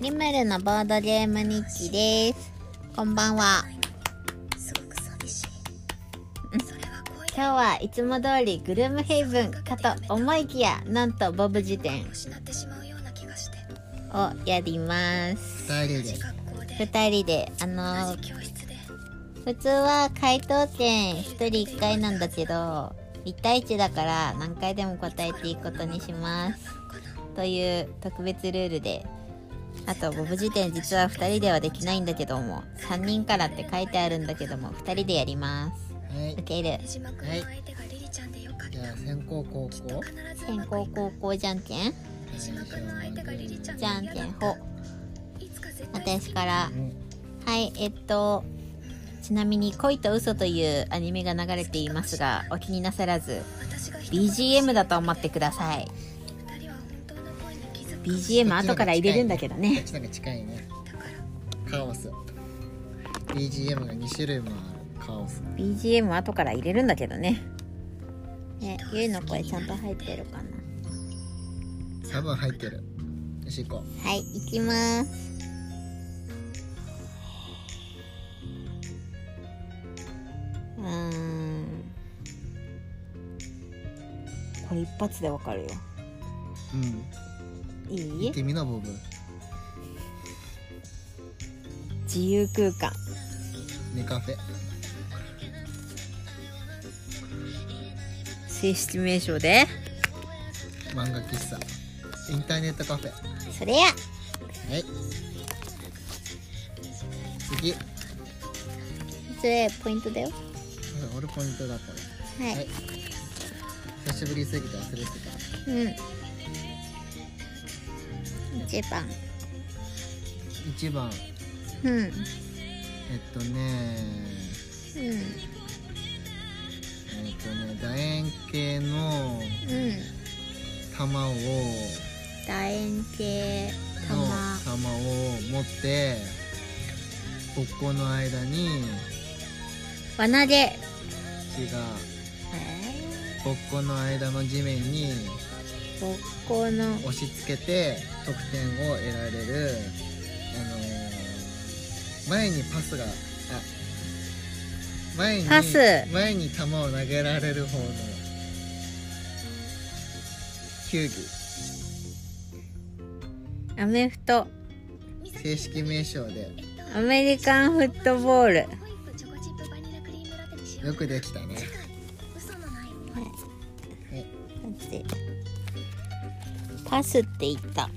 リムルのボードゲーム日記です。こんばんは。すごく寂しい今日はいつも通りグルームヘイブンかと思いきや、なんとボブ辞典をやります。二人で二人で、あの同じ教室で普通は回答権一人一回なんだけど、1対1だから何回でも答えていくことにします。という特別ルールで、あとボブ辞典実は2人ではできないんだけども、3人からって書いてあるんだけども、2人でやります。はい受ける手。島君の相手がリリちゃんでよかっじゃあた先攻後攻？必ず先攻後攻じゃんけん？手島君の相手がリリちゃんでじゃんけんほ。いつか絶対私からう。んはい、えっと、ちなみに恋と嘘というアニメが流れていますが、お気になさらず、BGM だと思ってください。BGM 後から入れるんだけどこっね。ちの方が近いねカオス BGM が2種類もあるカオス BGM 後から入れるんだけどね。ね、ゆいの声ちゃんと入ってるかな。多分入ってるよし行こはい、行きます。うーん。これ一発でわかるよ。ううんいい？行ってみなボブ。自由空間。ネカフェ。正式名称で。漫画喫茶。インターネットカフェ。はそれや。い。次。それポイントだよ。うん俺ポイントだったねはい、はい。久しぶりすぎて忘れてた。うん一番。1番。うん。うんえっとね。えっとね楕円形のうん。玉を楕円形の玉玉を持ってここの間に輪投げ違うえここの間の地面にー、ここの押し付けて得点を得られるあのー前にパスがあ前にパス。前に球を投げられる方の球技。アメフト。正式名称で。アメリカンフットボール。よくできたねパスって言った。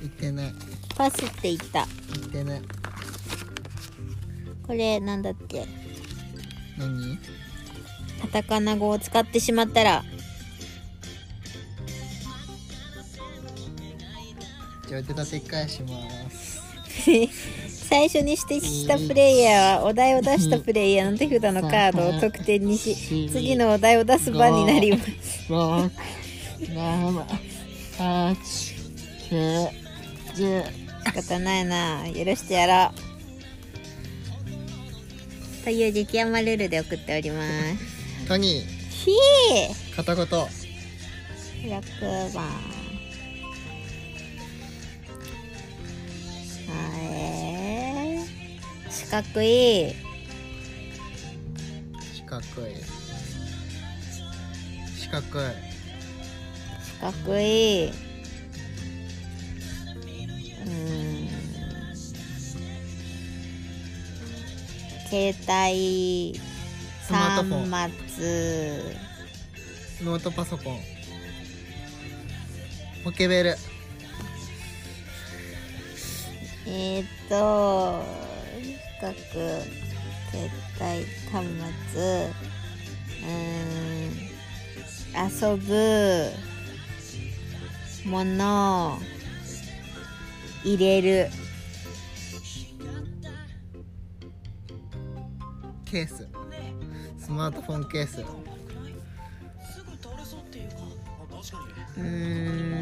言ってない。パスって言った。言ってない。これなんだっけ？何？カタカナ語を使ってしまったら。じゃあ手立て一回します。最初に指摘したプレイヤーはお題を出したプレイヤーの手札のカードを得点にし次のお題を出す番になります八九十仕方ないな。許してやろう。という激甘ルールで送っております。トニひー。片言。ー6番はい四角い。四角い。四角い四角いうん。携帯端末ノートパソコン。ポケベル。えー、っと四角携帯端末。うん。遊ぶ。もの入れる。ケース。スマートフォンケース。うーん。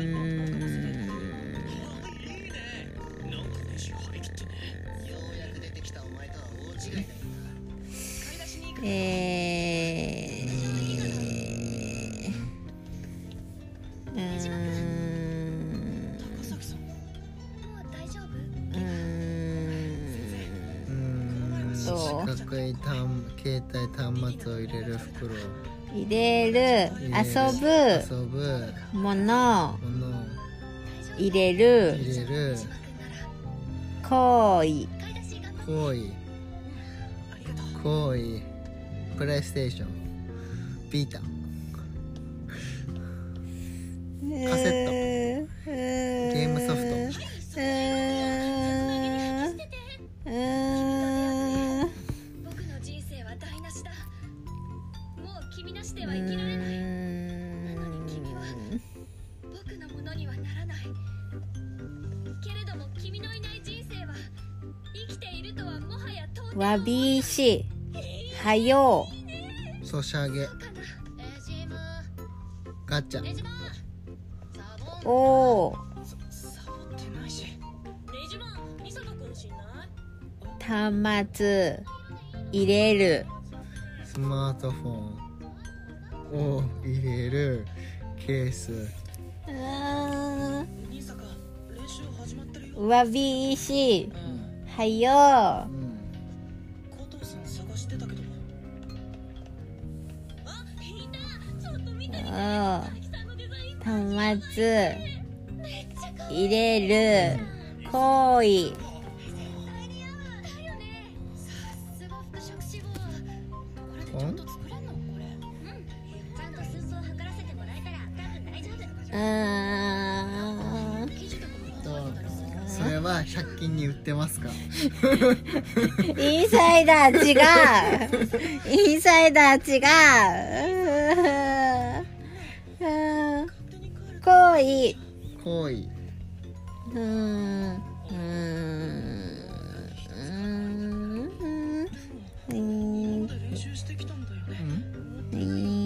え四角い端携帯端末を入れる。袋入れる。遊ぶ遊ぶもの。入れる。入れる。行為。行為。行為。プレイステーション。ビータはよ。ソシャゲ。ガチャ。おー。サボってないしレジマンミサト君しない端末入れる。スマートフォンを入れるケース。うわびしうん。はよん生地とかもとそれは100均に売ってますか？インサイダー違う。インサイダー違う。うーん行為行為うーん。うーん。うーん。うーん。で練習してきたん。だよねうん。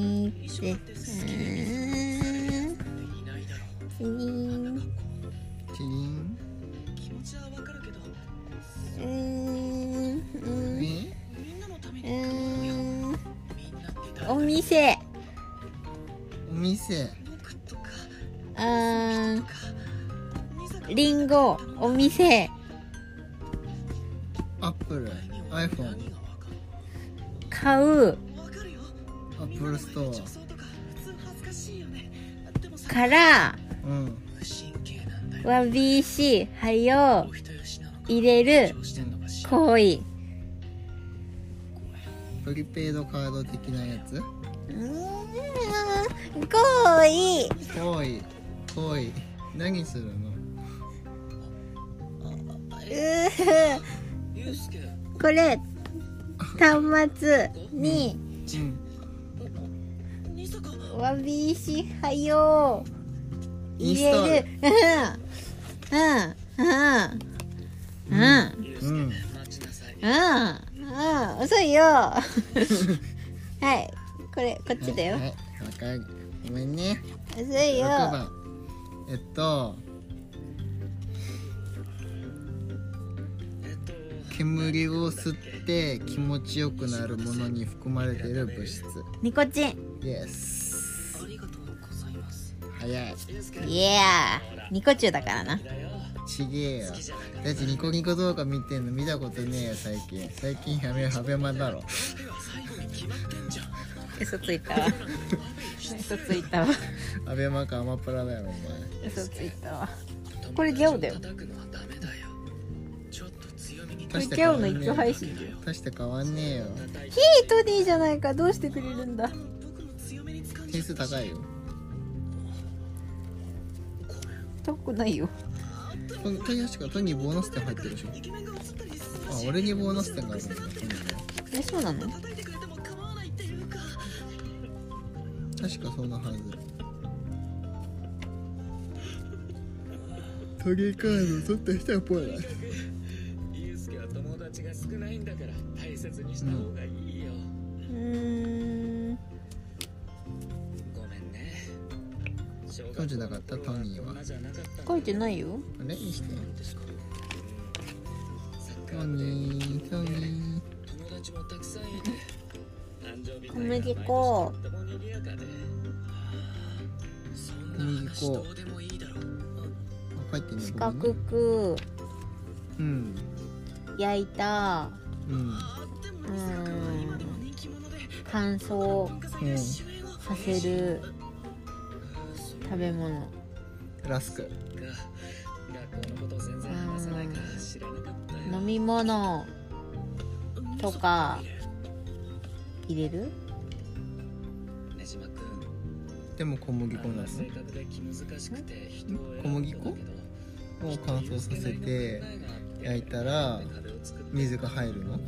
ん。お店お店坂リンゴお店。アップル iPhone 買う。アップルスト女装とからアうん。わびしはよ入れる。行為プリペイドカード的なやつ？うーん。行為行為行為何するの？これ端末にわびしはよイン入れる。うん。うん。うん。うん。うん。遅いよはいこれこっちだよはい、はい、ごめん。ね遅い6よ番えっと煙を吸って気持ちよくなるものに含まれている物質。ニコチン。イエスありがとうございます。早い。ゆうすけイエーニコチュウだからな。ちげえよ。だってニコニコ動画見てんの見たことねえよ最近。最近やめハベマだろ。嘘ついたわ。嘘ついたわ。アベマかアマプラだよお前。嘘ついたわ。これギャオだよ強めにこれ大してギャオの一挙配信だよ。大して変わんねえよ。ヒートディじゃないかどうしてくれるんだ？点数高いよ。高くないよ。トニトニ確かトニーボーナス点入ってるでしょ。あ俺にボーナス点があるんだえそうなの？確かそんなはず。トニーカード取った人はぽい達が少ないんだから大切にした方がいいよ、うーん。ごめんね。そうじゃなかったトニーは。書いてないよ。あれ？にして。トニートニー。友達もたくさんいて 誕生日小麦粉小麦粉四角く。うん焼いた、うん、うん乾燥させる食べ物、ラスク。飲み物とか入れるでも小麦粉なの小麦粉を乾燥させて焼いたら水が入るの？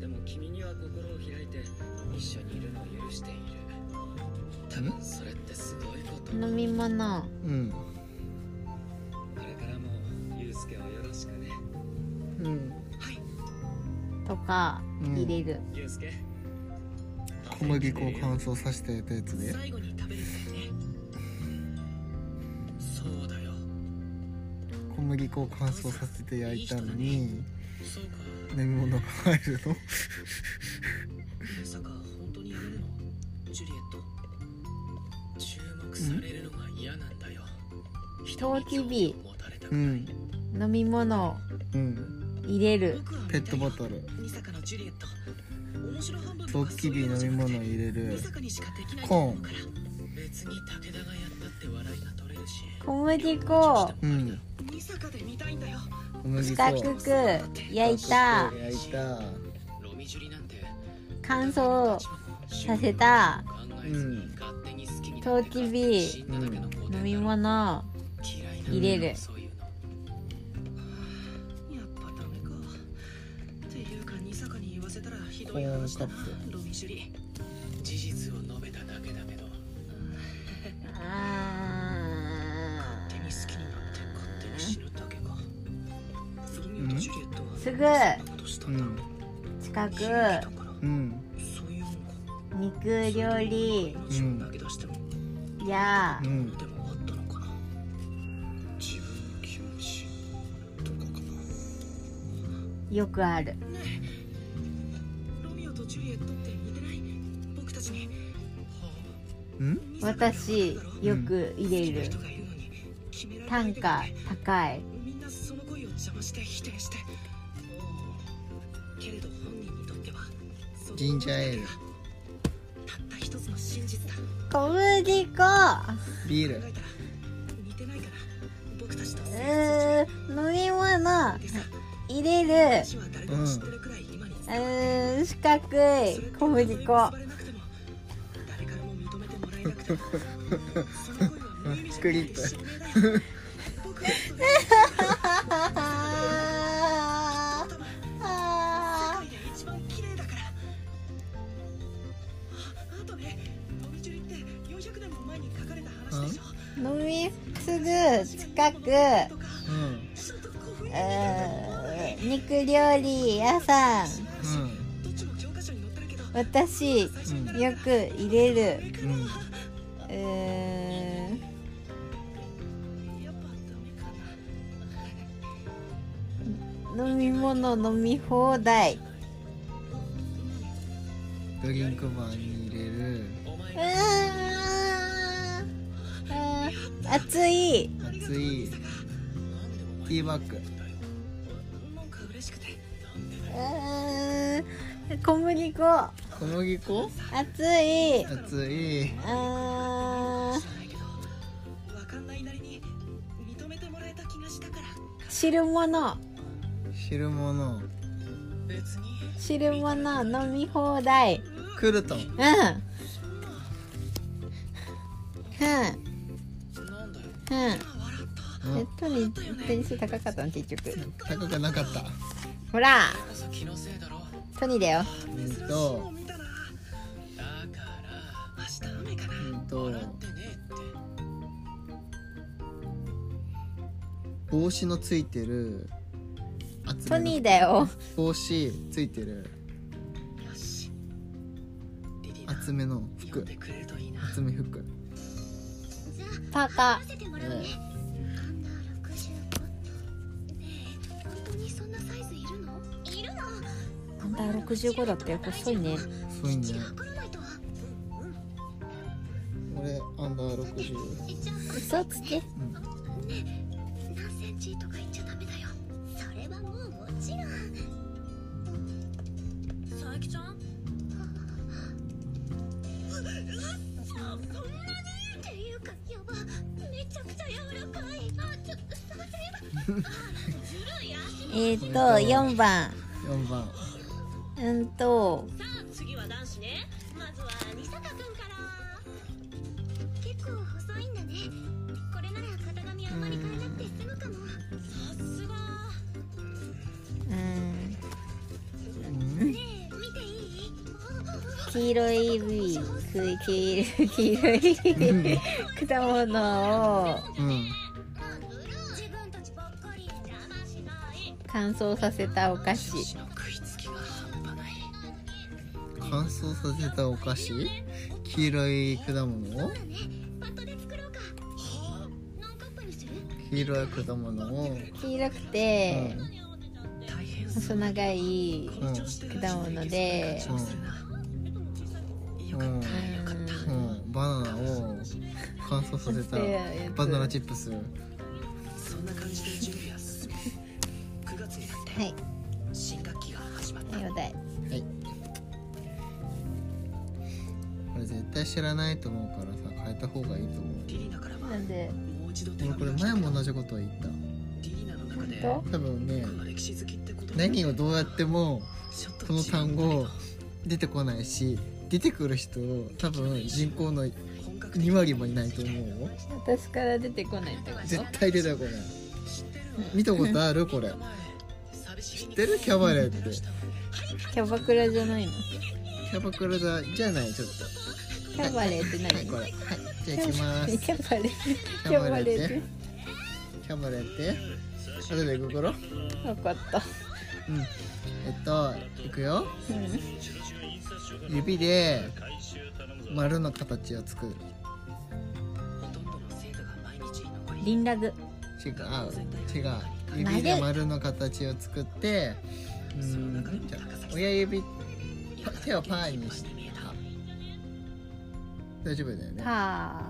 でも君には心を開いて一緒にいるのを許している。多分それってすごいこと。飲み物。うん。これからもユうスケをよろしくね。うん。とかうん。入れる、ユうスケ。小麦粉を乾燥させてやったやつで。最後に麦粉を乾燥させて焼いたのに飲み物が入るの？まさか本当にやめるの？ジュリエット。注目されるのが嫌なんだよ。トウキビ持たれたくないうん。飲み物うん入れる。僕はペットボトル。ト。面白半分トウキビ飲み物入れる。コーンに武田がやったって笑いが取れるし。小麦粉。うん。ミサカで見たいんだよ四粉角く焼いた。焼いた乾燥させた。考えずに勝手に好きにトウキビ死ん飲み物入れるそういうのはあやっぱダメかって近く。うん。肉料理。命を投げ出してもやうんよくあるロミオとジュリエットって似てない僕たちにうん？私よく入れる。人がいるのに決められな単価高いジンジャーエール。たった一つの真実だ小麦粉。ビール。似てないから僕たちとう生活ー飲み物。入れる。うん四角い。小麦粉。クリップ すぐ近く。うん。ちょっと興奮うーん肉料理屋さん。うん私うん。よく入れる。うん。飲み物飲み放題。ドリンクバーに入れる。うーん熱い。熱い。ティーバッグうーん。小麦粉。小麦粉？熱い。熱い。あー知らないけどわかん。ないなりに認めてもらえた気がしたから汁物。汁物。汁物飲み放題。クルトンうん。うんうん。えトニー点数高かったの結局。高くなかった。ほら。トニーだよ。うんと。うんと。帽子のついてる厚トニーだよ。帽子ついてる。厚めの服。読んでくれるといいな。厚め服。パーカ見せてもらうねアンダー65ねえ本当にそんなサイズいるの？いるの。ーアンダー65だって細いね。そういいね。測らないと俺アンダー60えじゃあ嘘つけ。ね何4番。4番。うんと。さあ次は男子ね。まずは二坂くんから。結構細いんだね。これなら型紙あんまり変えなくて済むかも。さすが。うん。うんねえ見ていい？黄色い黄色い黄色い 果物を。うん乾燥させたお菓子。乾燥させたお菓子？黄色い果物？を黄色い果物？を黄色くて大変細長いうん果物でするなよかったよかったうん、うん、バナナを乾燥させた バナナチップス。そんな感じではい。新学期が始まった。はいお題はい。これ絶対知らないと思うからさ変えた方がいいと思う。リリナからはなんで？もう一度これ前も同じこと言った。リリナの中で本多分ね歴史好きってこと何をどうやってもこの単語出てこないし出てくる人多分人口の本格2割もいないと思うよ。私から出てこないってこ絶と対出てこない。見たことある？これ知ってる？キャバレーって。キャバクラじゃないの？キャバクラじゃじゃないちょっキャバレーって何、とはいこれはい。じゃあ行きます。キャバレー。キキャバレーって？キャバレーって。後でググろう分かった。うん。えっといくよ。うん。指で丸の形を作る。リンラグ。違う。違う指で丸の形を作ってうん。親指パ手をパーにして大丈夫だよね。パ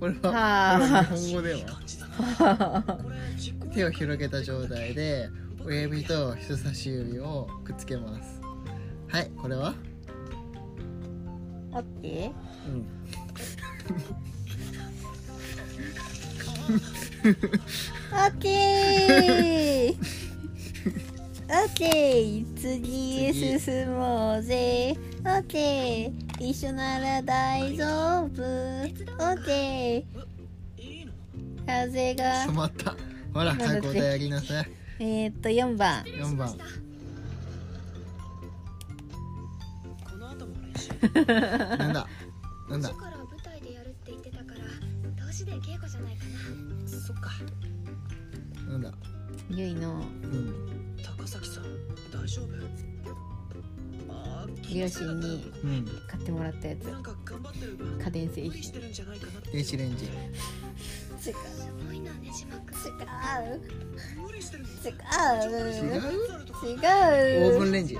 これは日本語では。ー手を広げた状態で親指と人差し指をくっつけます。はいこれは？オッケうん。ー オッケーオッケー次へ進もうぜ。オッケー一緒なら大丈夫。オッケー。風が。止まった。ほらなんだって早く答えやりなさい。えー、っと4番。4番。なんだ？なんだ？次から舞台でやるって言ってたから同士で稽古じゃないかなそっか。なんだ？ゆいの。うん。高崎さん大丈夫？あー両親にうん。買ってもらったやつ。なんか頑張ってる。分家電製。品無理してるんじゃないかなって。電子レンジ。違う。すごいなねじまく。ん違う。無理してる違違う？う違オーブうンレンジ。う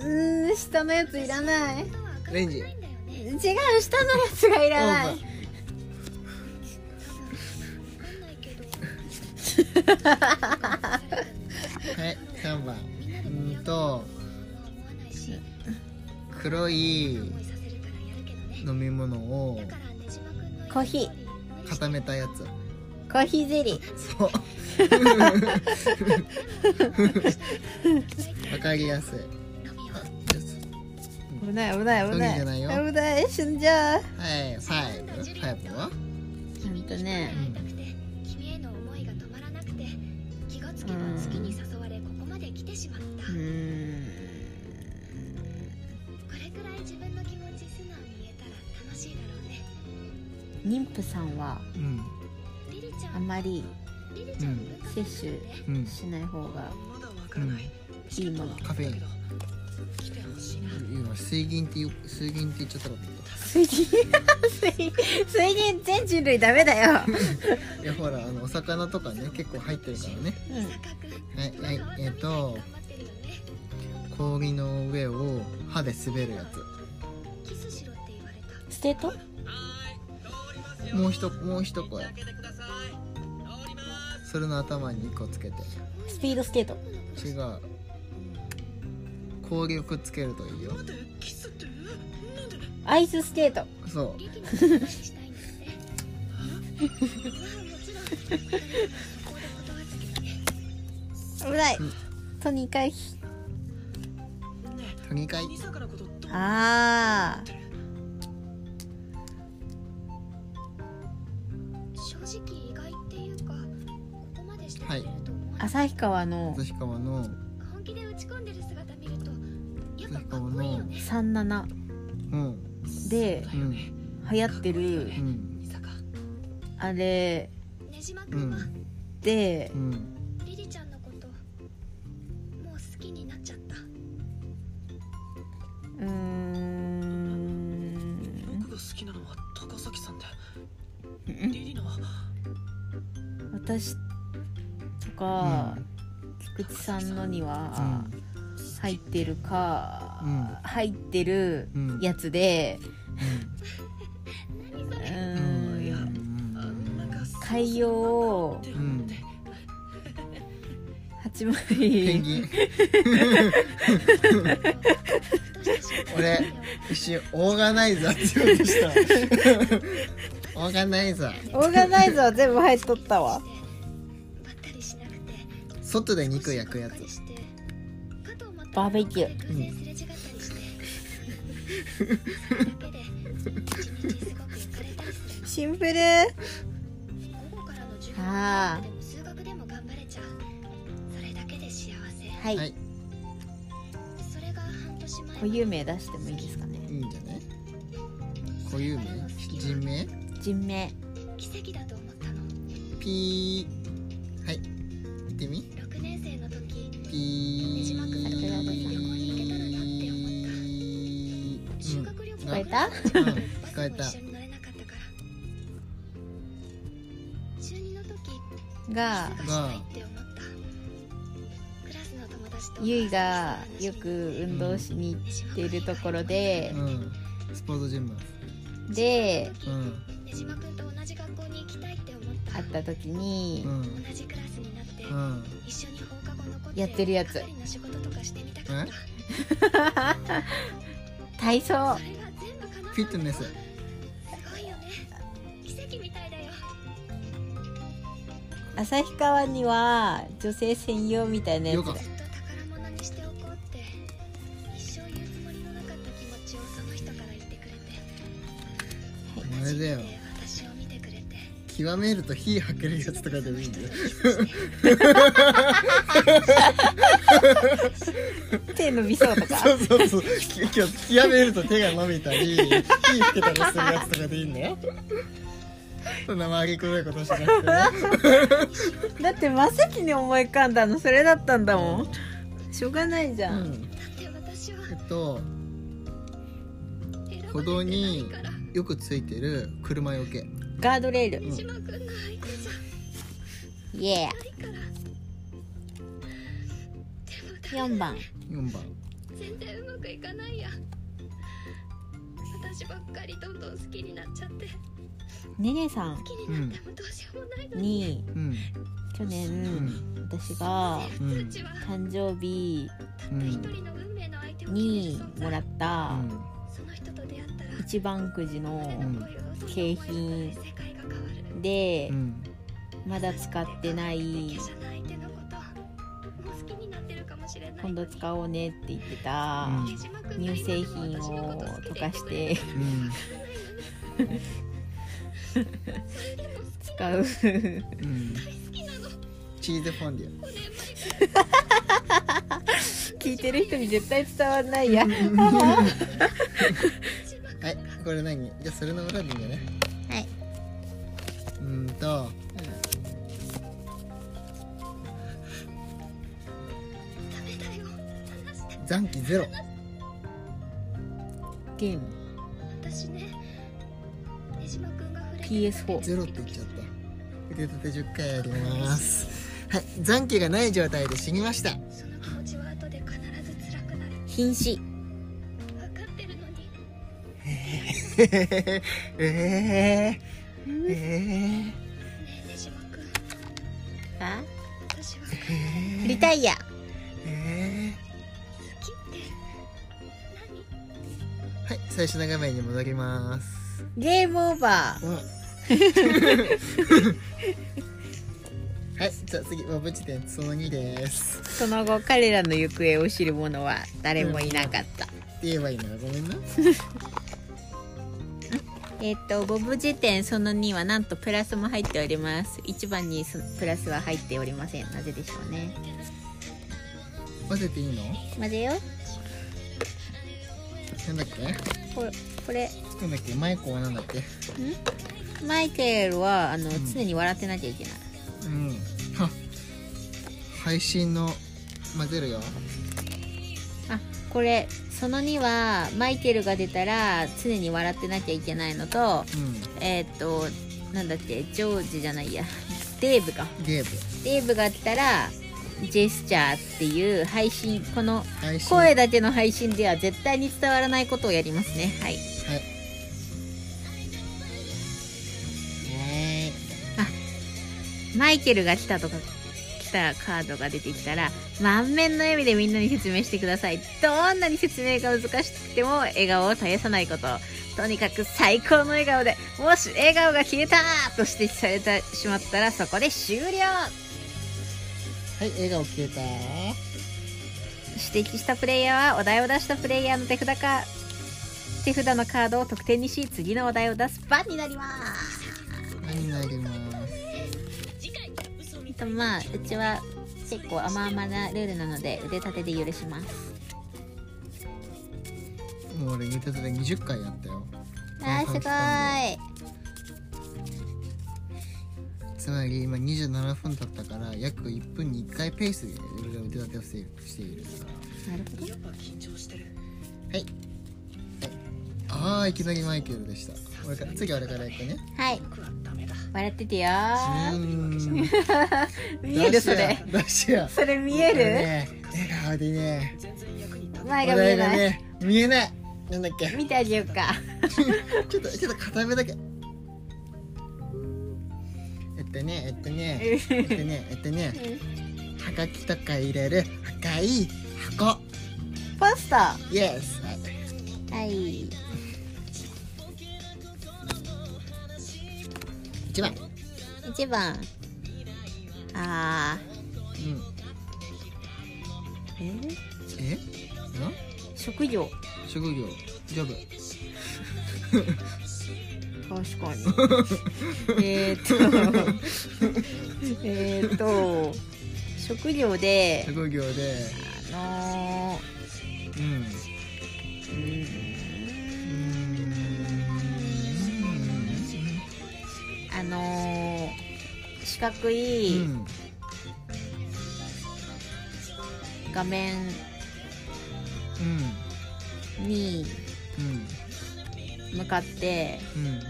ーん下のやついらない。レンジ。違う下のやつがいらない。オーはい3番。うんと黒い飲み物をコーヒー。固めたやつ。コーヒーゼリー。そう。わかりやすい。危ない危ない危ない。危ない。死んじゃう。はいファイブ。ファイブは？ほんとね。会え気がつけば月に誘われここまで来てしまった。うーん。これくらい自分の気持ち素直に言えたら楽しいだろうね。妊婦さんはうん。あまり摂取うんしない方がまだわからない、いいもの。カフェイン。水銀って言う水銀って言っちゃったかと思っ水銀水水銀全人類ダメだよ。たいやほらあのお魚とかね結構入ってるからね。うんはいはいえっ、と頑張ってるよね氷の上を歯で滑るやキスしろって言われた。スケート？つもう一もう一声それの頭に1個つけて。スピードスケート。違う。氷をくっつけるといいよアイススケート。そう。危ない。うん。と2回ああ正直意外ってい。うかここまでしてくれると思わない旭川の。旭川の。本気で打ち込んでる姿見るとやっぱか旭川のっこいいよね。37うんでうん流行ってるうん。リサかあれねじまくうんんは、でうんリリちゃんのこともう好きになっちゃった？うーん。僕が好きなのは高崎さんでうん。リリナは？私とか、菊池さんのには入ってるか、うん。入ってるうん。やつで。うん。海洋。をって思って8枚。俺一瞬オーガナイザーって言おうとした。オーガナイザー。オーガナイザー全部入っとったわ。ばったりしなくて。外で肉焼くやつバーベキュー。ー偶然すれ違ったりして、それだけで一日すごく浮かれたりするシンプル。あー。でも数学でも頑張れちゃうそれだけで幸せはい、はい。固有名出してもいいですかね。いいんじゃない？固有名？人名？人名。奇跡だと思ったの。ピー。はい。言ってみ。6年生の時ピー。ねじまくんと旅行に行けたらなって思った修うん。学旅行聞こえた？うんバ聞こえたスも一緒に乗れなかったから中2の時がゆいがよく運動しに行ってるところでう、ん。スポーツジム。でうん。会った時にう、ん。同じクラスになってうん。一緒にやってるやつ。体操。フィットネス。すごいよね。奇跡みたいだよ。旭川には女性専用みたいなやつだ。あれだよ極めると火吐けるやつとかでもいいんだよ。手伸びそうとか。そうそうそう。極めると手が伸びたり火吹けたりするやつとかでいいんだよ。そんな回りくどいことしなくても。だって真っ先に思い浮かんだのそれだったんだもん。しょうがないじゃ、うん。んだって私はえっと歩道によくついてる車よけガードレール。うん。島君が相手じゃイエー4番。4番。全然うまくいかないや。私ばっかりどんどん好きになっちゃって。ねねさん。好きになってもどうしようもないのに、に。うん。去年、ん。私がうん。うちは誕生日にもらった。一番くじの景品でう、ん。まだ使ってない。華奢な相手のこともう好きになってるかもしれない今度使おうねって言ってたうん乳製品を溶かして。うん。使う。うん。チーズフォンデュ聞いてる人に絶対伝わんないや。はいこれ何？じゃあそれの裏でいいんじゃね。はいうーんと。残機ゼロ。ゲーム。私ねねじまくんが触れて PS4 ゼロって言っちゃった。腕立て10回やります。はい残機がない状態で死にました。その気持ちは後で必ず辛くなる。瀕死。分かってるのに。えー、えー、えねえねじまくんあ？私はー、えー、リタイアえ好きって。最初の画面に戻ります。ゲームオーバー。うん はいじゃあ次ボブ辞典その2です。その後彼らの行方を知る者は誰もいなかった、言えばいいの？かごめんな えっ、とボブ辞典その2はなんとプラスも入っております。1番にそプラスは入っておりません。なぜでしょうね。混ぜていいの？混ぜよなんだっけ？これこれ。なんだっけ？マイコはなんだっけ？マイケルはあの、ん。常に笑ってなきゃいけない。うん。は。配信の混ぜるよ。あこれその2はマイケルが出たら常に笑ってなきゃいけないのとうん。えっ、となんだっけジョージじゃないや。デーブか。ゲームデーブが来たらジェスチャーっていう配信この声だけの配信では絶対に伝わらないことをやりますね。はい。はい。ねマイケルが来たとか来たカードが出てきたら満面の笑みでみんなに説明してください。どんなに説明が難しくても笑顔を絶やさないこと。とにかく最高の笑顔でもし笑顔が消えたと指摘されてしまったらそこで終了。はい笑顔消えた。指摘したプレイヤーはお題を出したプレイヤーの手札か手札のカードを得点にし次のお題を出す番になります。何になりますとまあうちは結構甘々なルールなので腕立てで許します。もう俺ネタで20回やったよ。あーすごーい。つまり今27分経ったから約1分に1回ペースで俺が腕立てをしているしている。からなるほど。やっぱ緊張してる。はい。ああいきなりマイケルでした俺から次俺からいくね。はい。僕はダメだ。笑っててよ。見えるそれ。どうしようそれ見える、ね笑顔でね。前がが見えない、ね見えない。なんだっけ。見てあげようか。ちょっとちょっと固めだけ。えっとねえっとねえっとねえっとね。はがきとか入れる。赤い箱。ポスタイエスはい1番。1番。あうん。ーえ？え？な職業。職業。ジョブ。確かに。えーっと。えーっと。職業で。職業で。あのうんー。ううのー四角いうん画面うんにうん向かってうん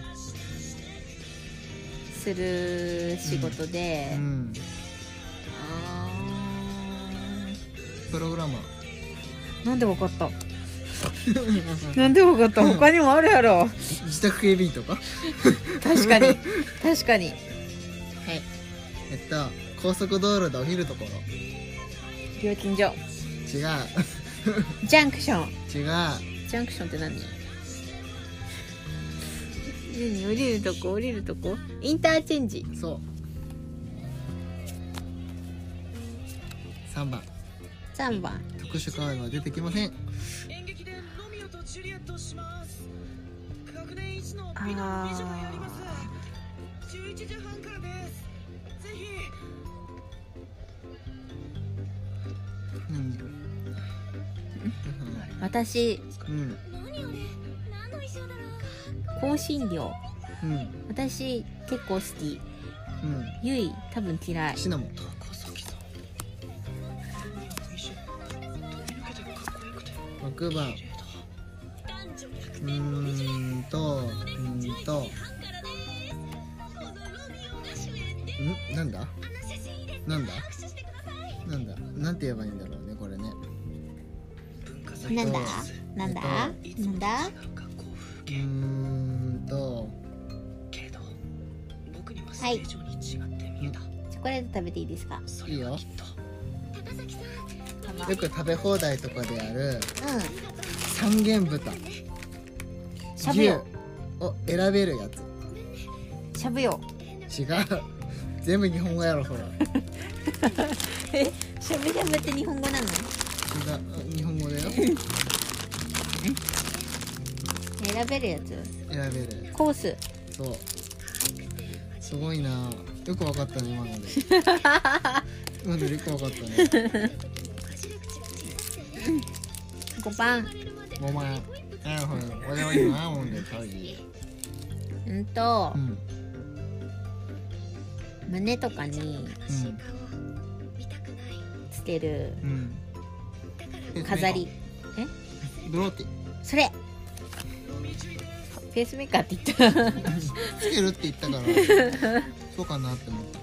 する仕事で、うんあプログラマー。ーなんでわかった？なんでわかった？他にもあるやろ。自宅警備員とか？確かに。確かに。はい。えっと高速道路で降りるところ。料金所。違う。ジャンクション。違う。ジャンクションって何？何？降りるとこ？降りるとこ？インターチェンジ。そう。3番。3番。特殊カードは出てきません学年一の美男美女がやります11時半からですぜひ何私うん香辛料。うん私結構好き。うんゆい多分嫌い。シナモン高崎さん飛び抜けてかっこよくて6番うーんとと。ん？なんだ？なんだ？なんだ？なんて言えばいいんだろうねこれね。なんだ？えっとなんだ？えっなんだ？うーんと。景けど僕にはそれ以上に違って見えた、チョコレート食べていいですか？それはきっと。うんよく食べ放題とかである。三元豚。しゃぶよを選べるやつ。しゃぶよ違う。全部日本語やろほら。違 えしゃぶしゃぶって日本語なの？う。日本語だよ。選べるやつ？選べる。コース？そう。すごいな。よくわかったね今ので。今のでよくわかったね。5番5万円なるほど。俺は今飲んで買ううんとうん。胸とかにつける。飾り。ドローティそれ。ペースメーカーって言った つけるって言ったから。そうかなって思った。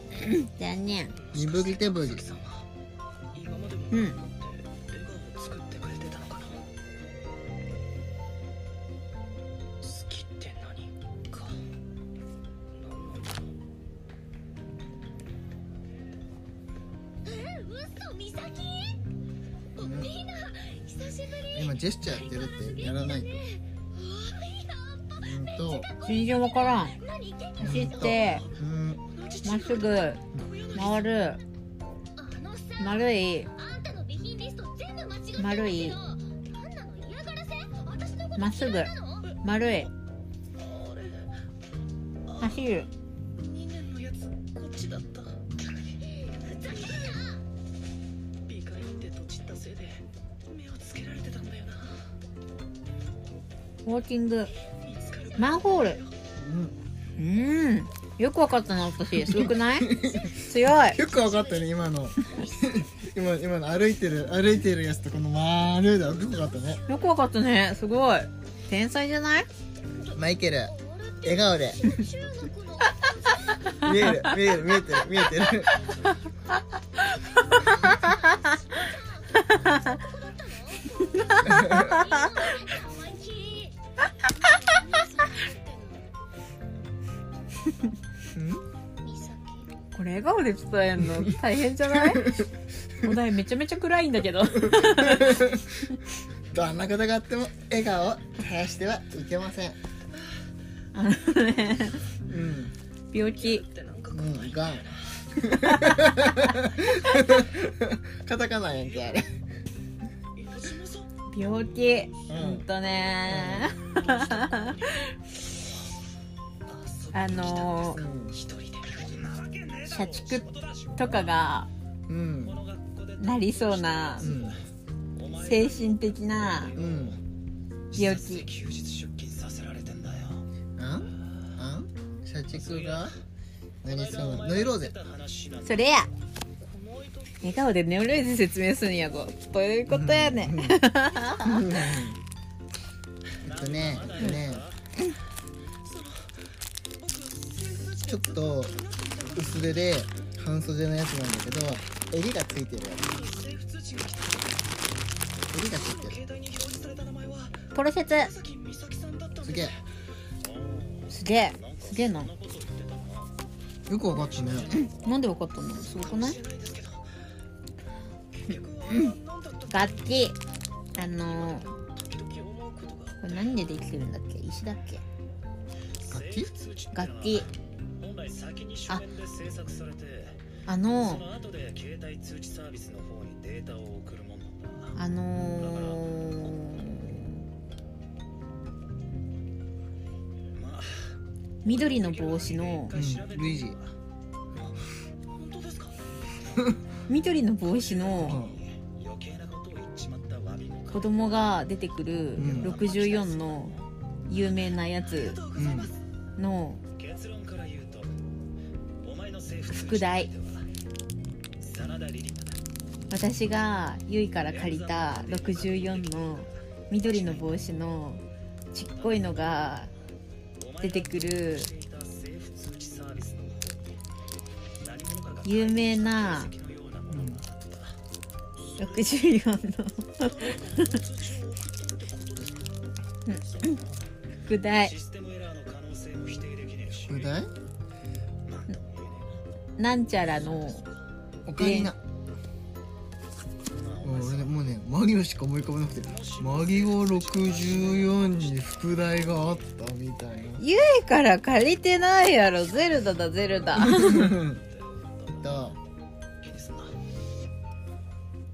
残念。身振り手振りうん今ジェスチャーやってるってやらないと。うんと全然わからん。走って。うんまっすぐ回る丸。い。丸い。まっすぐ。丸い。走るウォーキング。マンホール。うん。うんよくわかったな私。すごくない？強い。よくわかったね今の。今今の歩いてる歩いてるやつとこの丸だよくわかったね。よくわかったね。すごい。天才じゃない？マイケル。笑顔で。見える見える見えてる見えてるこれ笑顔で伝えるの？大変じゃない？お題めちゃめちゃ暗いんだけど。どんなことがあっても笑顔を絶やしてはいけません。あのね。うん。病気。ってなんかうんがん カタカナやんけあれ。病気。ん。ほんとね。あのーうん。一人社ろ畜とかがうん。なりそうなうん精神的なうん。病気休日出勤させられてん。だよあん。あん。社畜が何そうノイローゼそれや笑顔でネオロイズ説明するん。やぞということやね、うん。えっとねえっとねちょっと薄手で半袖のやつなんだけど襟がついてるやつ。襟がついてる。ポロシャツ。すげえ。すげえ。すげえな。よくわかったね。なんでわかったの？すごくない？楽器。あのー、これ何でできてるんだっけ？石だっけ？楽器？楽器ああのまあー、緑の帽子のうん緑の帽子うの子供が出てくるうん。64の有名なやつうん。の題。私がゆいから借りた64の緑の帽子のちっこいのが出てくる有名な形跡のようなものがあった64の副題。システムエラーの可能性も否定できねえし副題？なんちゃらのおかえりなもう俺ねもうねマギオしか思い浮かばなくてマギオ64に副題があったみたいな。ゆいから借りてないやろ。ゼルダだゼルダ。だ。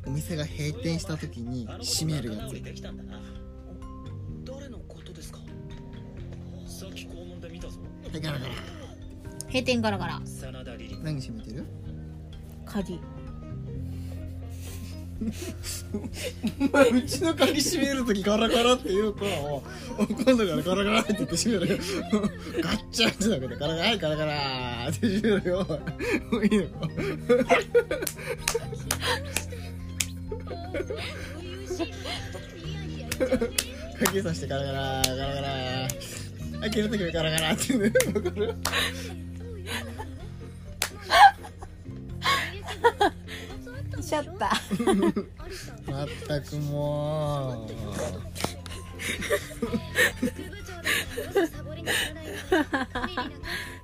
お店が閉店した時に閉めるやつ。できたんだな。誰のことですか？さっき校門で見たぞ。だからから閉店ガラガラ。真田リリ何閉めてる？鍵うちの鍵閉める時ガラガラって言うからお今度からガラガラって言って閉めるよ。ガッチャンってだけどガラガラガラガラって閉めるよ。おいいいのか鍵さしてガラガラガラガラ。開ける時もガラガラってねわかる？シャッターまったくもう。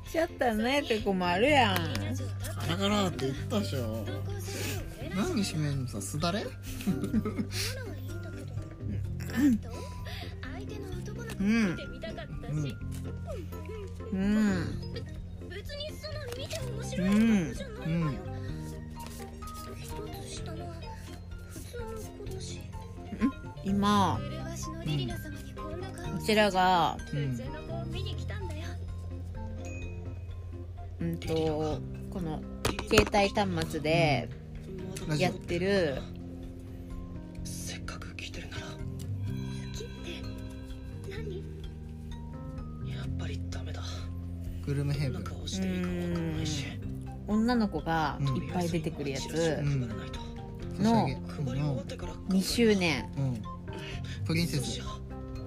シャッターないとこもあるやん。ガラガラって言ったでしょ。何閉めんのさすだれ？うん。うん。うんちらが。うん。うんとこの携帯端末でやってる。せっかく来てるなら。好きって何？やっぱりダメだ。グルメヘブ女の子がうんいっぱい出てくるやつ。の差し上げ配り終わってから2周年。うん。プリンセス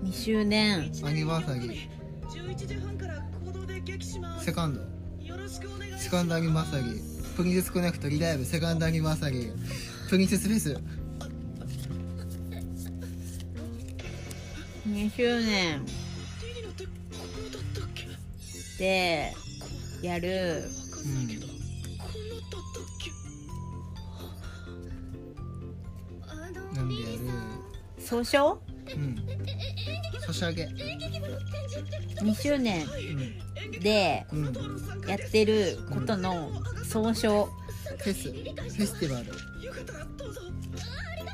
2周年。アニバーサリー。11時半から行動で激します。セカンド。よろしくお願いします。セカンドアニバーサリー。プリンセスコネクトリライブ。セカンドアニバーサリー。プリンセスフェス。2周年。でやる。わかん。ないけどこうなったったっけあのなんでやる？総称？うん。差し上げ2周年うん。でうん。やってることの総称。フェス。フェスティバル。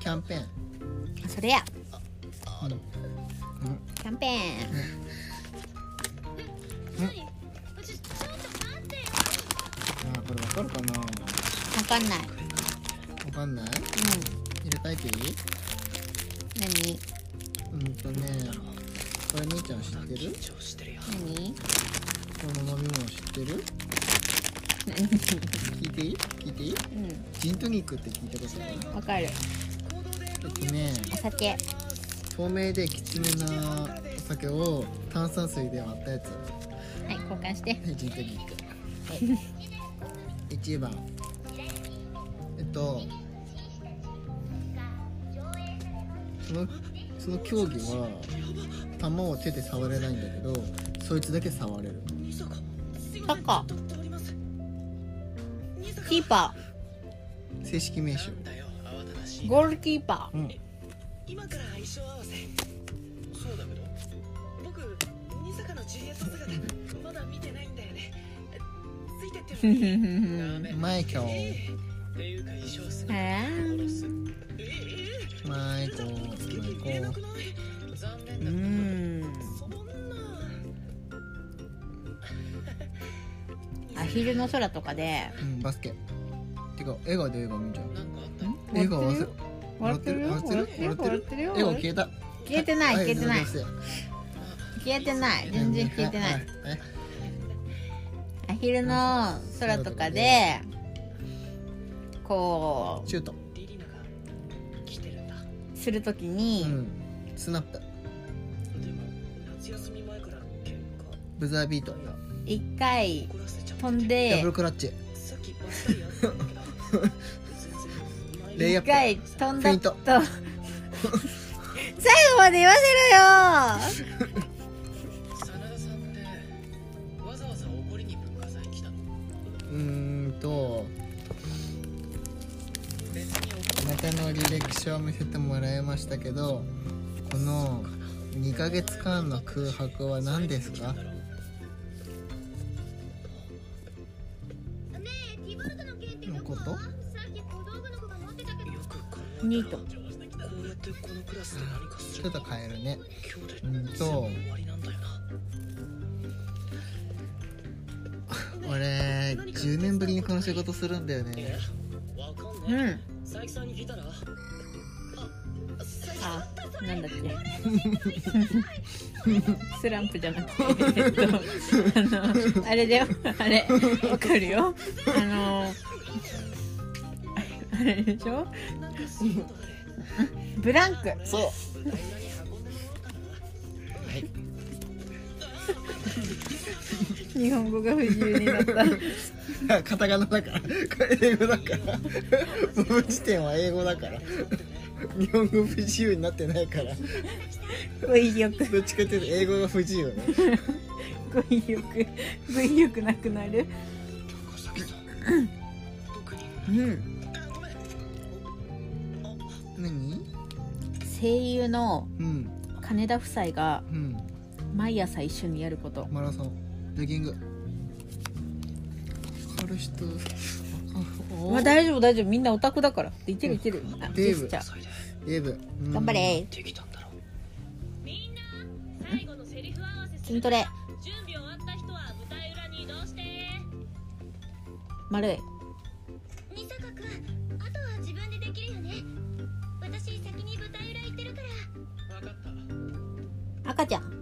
キャンペーン。それや。キャンペーン。あーこれわかるかな？わわかんない。かんない？うん。入れ替えていい？何？うんとね。これ兄ちゃん知ってる？緊張してるよ。何？この飲み物知ってる？何？聞いていい？聞いていい？ジントニックって聞いたことある？うんわかる。えっとねお酒。透明できつめなお酒を炭酸水で割ったやつ。はい交換して。はいジントニック。はい。1番。えっとその競技は球を手で触れないんだけどそいつだけ触れる。サッカ。ーキーパ正式名称。ゴールキーパうん。今から衣装合わせそうだけど僕ニサカのジュリエット姿まだ見てないんだよね。ついてってマイキョっていうか衣装え殺すマイコマイコ言えなくない。残念うだん。そんなアヒルの空とかで。うんバスケ。てか笑顔で笑顔見ちゃう。笑顔忘れ笑ってるよ。笑ってる？笑ってる笑ってる？よ。笑顔消えた消えてない消えてない。は消えてない。全然消えてない。アヒルの空とかでこシュートするときうにん。スナップでも夏休み前から喧嘩？ブザービート。一回怒らせちゃった飛んダブでルクラッチ。さっきばったりやったんだけど。全然。レイアップ。一回飛んだフェイント。と 最後まで言わせろよ。真田さんってわざわざ怒りに文化祭来たの？うーんと別に怒仲直り履歴書を見せてもらいましたけどこの2ヶ月間の空白は何ですか？のことさっき小道具の子が持ってたけどよく考えニートこうやってこのクラスで何かするちょっと変えるね。今日でうんと全部終わりなんだよな。俺10年ぶりにこの仕事するんだよね。うねんえ佐伯さんに聞いたら？あなんだっけ？スランプじゃなくてえっとあのあれだよ。あれわかるよ。あのあれでしょ？ブランク。そう日本語が不自由になった。カタカナだから。英語だから。ボブ辞典は英語だから。日本語不自由になってないから。語彙力。どっちかっていうと英語が不自由ね。語彙力。語彙力なくなる。うん。何声優のうん。金田夫妻がうん毎朝一緒にやること。マラソン。ジョギング。ある人。あまあ大丈夫大丈夫。みんなオタクだから。いけるいける。あデーブ。デーブ。うん。頑張れ。できたんだろみんな最後のセリフ合わせする。筋トレ。準備終わった人は舞台裏に移動して。丸い。二坂君あとは自分でできるよね。私先に舞台裏行ってるから。分かった赤ちゃん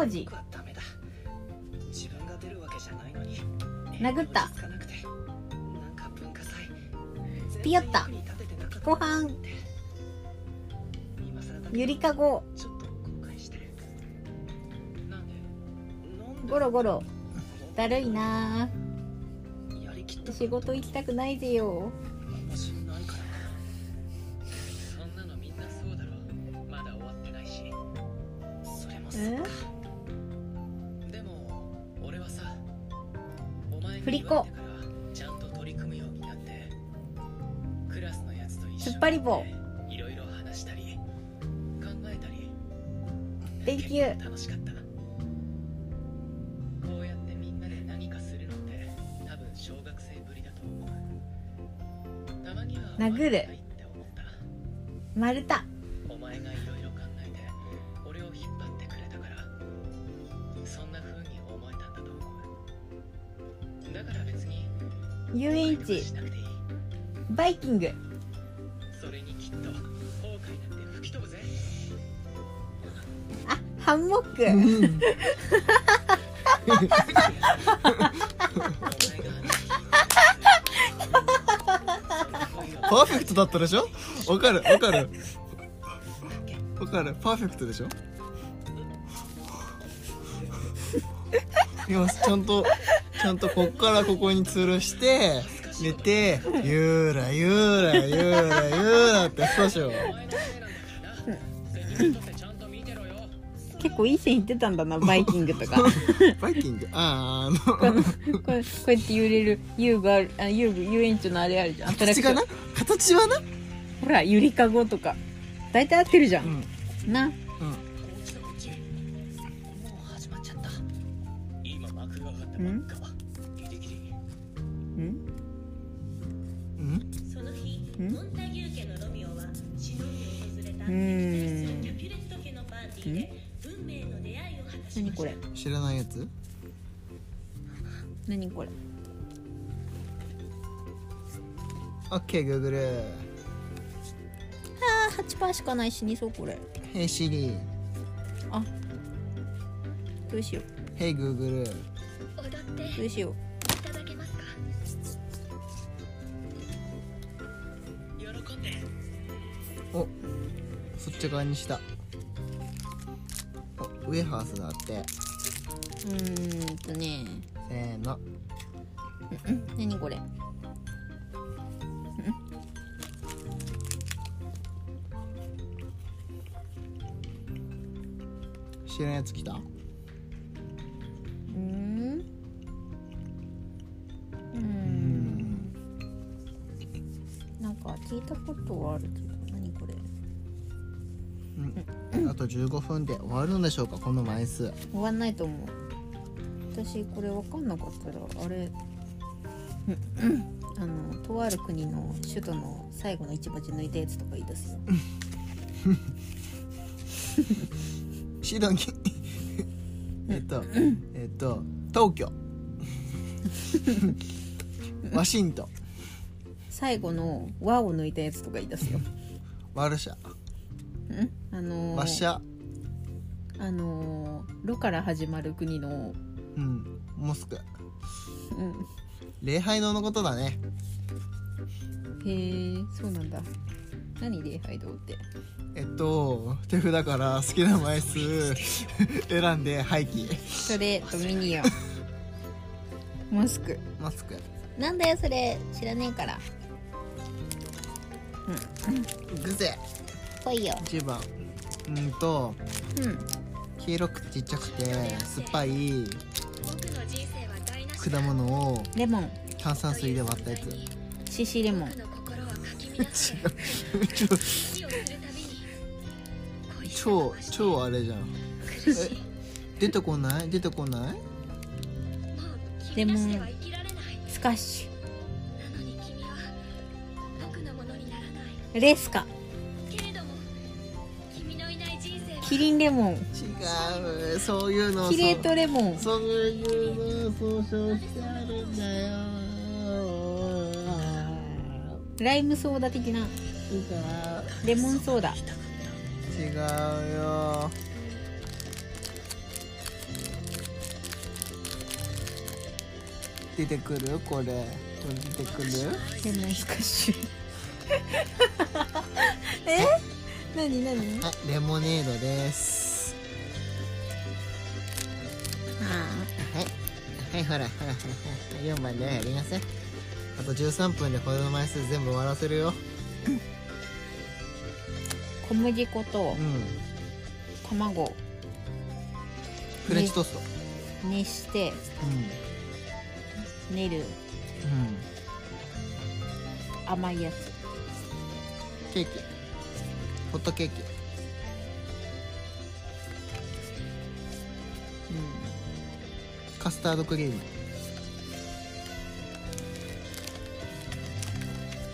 ねコウジ僕はダメだ。自分が出るわけじゃないのに。殴った。ピヨッタご飯ゆりかご。ゴロゴロ。だるいな。仕事行きたくないぜよ。もちゃんと一緒突っ張り棒いろいろ話したり考えたり Thank you 楽しかったこうやってみんなで何かするのって多分小学生ぶりだと思うたまには殴るって思った丸太遊園地。バイキング。それにきっと後悔なんて吹き飛ぶぜあハンモック。うん。パーフェクトだったでしょ？わかるわかる。わかる。パーフェクトでしょ？いやちゃんとちゃんとこっからここに吊るして寝てゆーらゆーらゆーらゆーらってやったでしよ結構いい線いってたんだな バイキングとか。バイキング？あーあこのの これこうやって揺れる遊具あるあ遊具遊園地のあれあるじゃん。形がな？形はな？ほらゆりかごとか。大体合ってるじゃうん。うん。こ知らないやつ？何これ？オッケーグーグル。あー8%しかない死にそうこれ。ヘイシリあ。どうしよヘイグーグル。踊って。うどうしよいただけますか？喜んで。お。そっち側にした。おウェハースだってうんとね。せーの。う ん何これ？知らんやつ来た？うん。ううん。んなんか聞いたことはあるけど何これ？あと15分で終わるのでしょうかこの枚数。終わんないと思う私これ分かんなかったらあれあのとある国の首都の最後の一文字抜いたやつとか言い出すよ。シドニーえっとえっと東京。ワシントン。最後の「和」を抜いたやつとか言い出すよ。ワルシャ。ん？あのーワッシャ。あのー「ロ」から始まる国のうん。モスク。うん。礼拝堂のことだね。へえそうなんだ。何礼拝堂って？えっと手札から好きな枚数 選んで廃棄。それドミニオン。モスク。マスク。なんだよそれ。知らねえから。グゼ来いよ。1番。うんとうん。黄色くちっちゃくて酸っぱい果物をレモン炭酸水で割ったやつ。シシレモン。超超あれじゃん。出てこない？出てこない？もう君なしでは生きられないスカッシュレスカキリンレモン。違うそういうのをキレートレモン。そういうのを総称してあるんだよ。ライムソーダ的な。レモンソーダ。違うよ。出てくる？これ。出てくる？レモンスカッシュえ？何何？はいレモネードです。あはい。はいほらほらほらほら4番でやりなさいあと13分でこの枚数全部終わらせるよ。小麦粉とうん。卵フレンチトースト。熱してうん。練るうん。甘いやつ。ケーキホットケーキ。カスタードクリーム。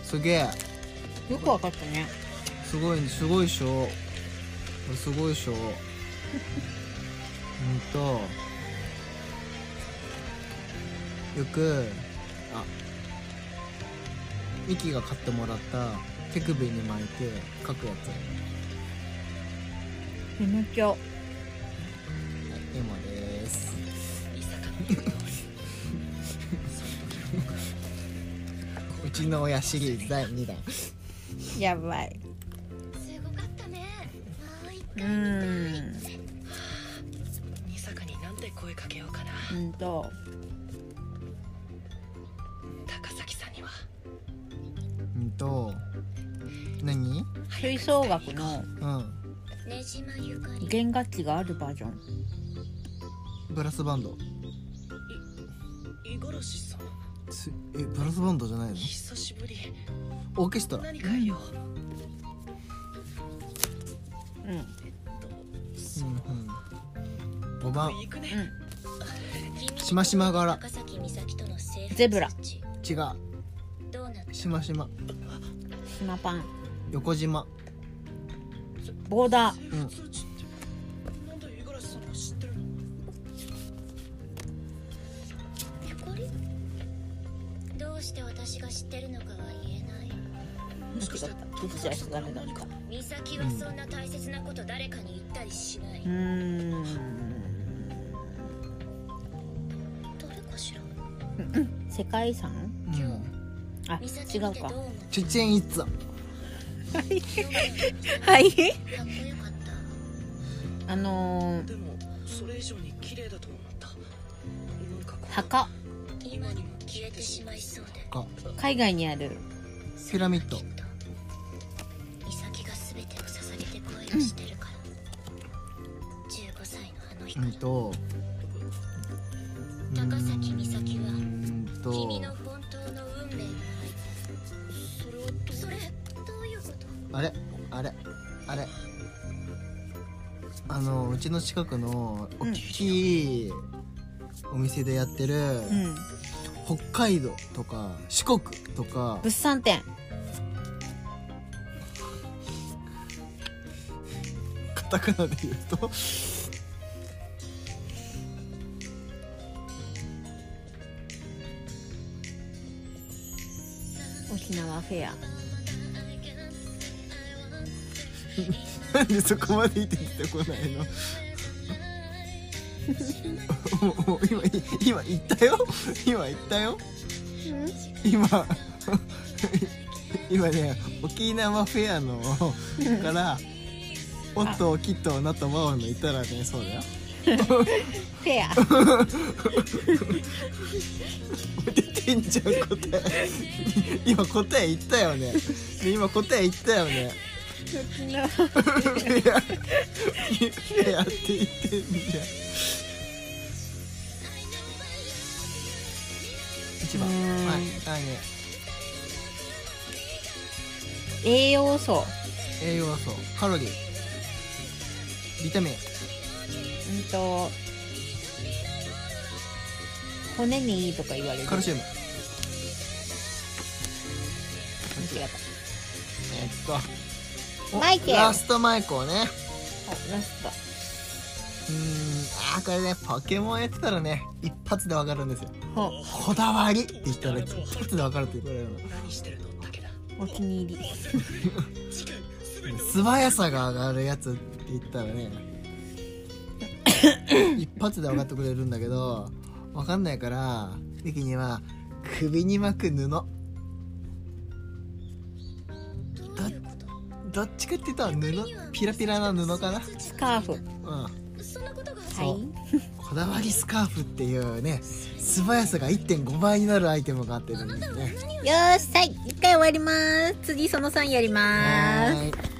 すげえ。うんよくわかったね。すごいすごいでしょ。これすごいでしょ。うんと。よくあミキが買ってもらった手首に巻いて書くやつメモ帳はいエモです。うちの親シリーズ第2弾。やばい吹奏楽の弦楽器があるバージョン。ブラスバンド。五十嵐さん。つえブラスバンドじゃないの？久しぶり。オーケストラ。何かよ。うん。うんうん。5番行くね。しましま柄。ゼブラ。違う。どうなった？しましま。島パン。横島ボーダー。うん。どうして私が知ってるのかは言えない。間違った手伝いしダメだった美咲はそんな大切なこと誰かに言ったりしない、うーん。どれかしら。世界遺産？うん。あ違うか。チュチェンイッツ。ァはい。たかっこよかった。あのー、でもそれ以上に綺麗だと思った。なんかこう墓。今にも消えてしまいそうで。か海外にある。ピラミッド。美咲が全てを捧げてしてるから、15歳のうんと。高崎美咲あのうちの近くの大きいお店でやってる、うん。北海道とか四国とか物産展。カタカナで言うと？沖縄フェア なんでそこまで出てこないの？もう今今言ったよ？今言ったよ？今 今ね沖縄フェアのから「おっときっとなとまおの言ったらねそうだよ。フェア。出てんじゃん答え。今答え言ったよね。で今答え言ったよね沖縄フェアフェアって言ってんじゃん一番。はいはいね栄養素。栄養素。カロリー。ビタミン。うんと骨にいいとか言われる。カルシウム。間違った。えっと。おマイケル。ラストマイコーね。おラスト。うーんあーこれねポケモンやってたらね一発でわかるんですよ。ほこだわりって言ったら一発でわかるって言われるの何してるの？お気に入り。素早さが上がるやつって言ったらね 一発で分かってくれるんだけど分かんないから時には首に巻く布。どどういうことどっちかっていうと布？ピラピラな布かな？スカーフ。うん。そんなことがはいこだわりスカーフっていうね素早さが1.5倍になるアイテムがあってるんですね。よーしはい。一回終わります。次その3やります。はーい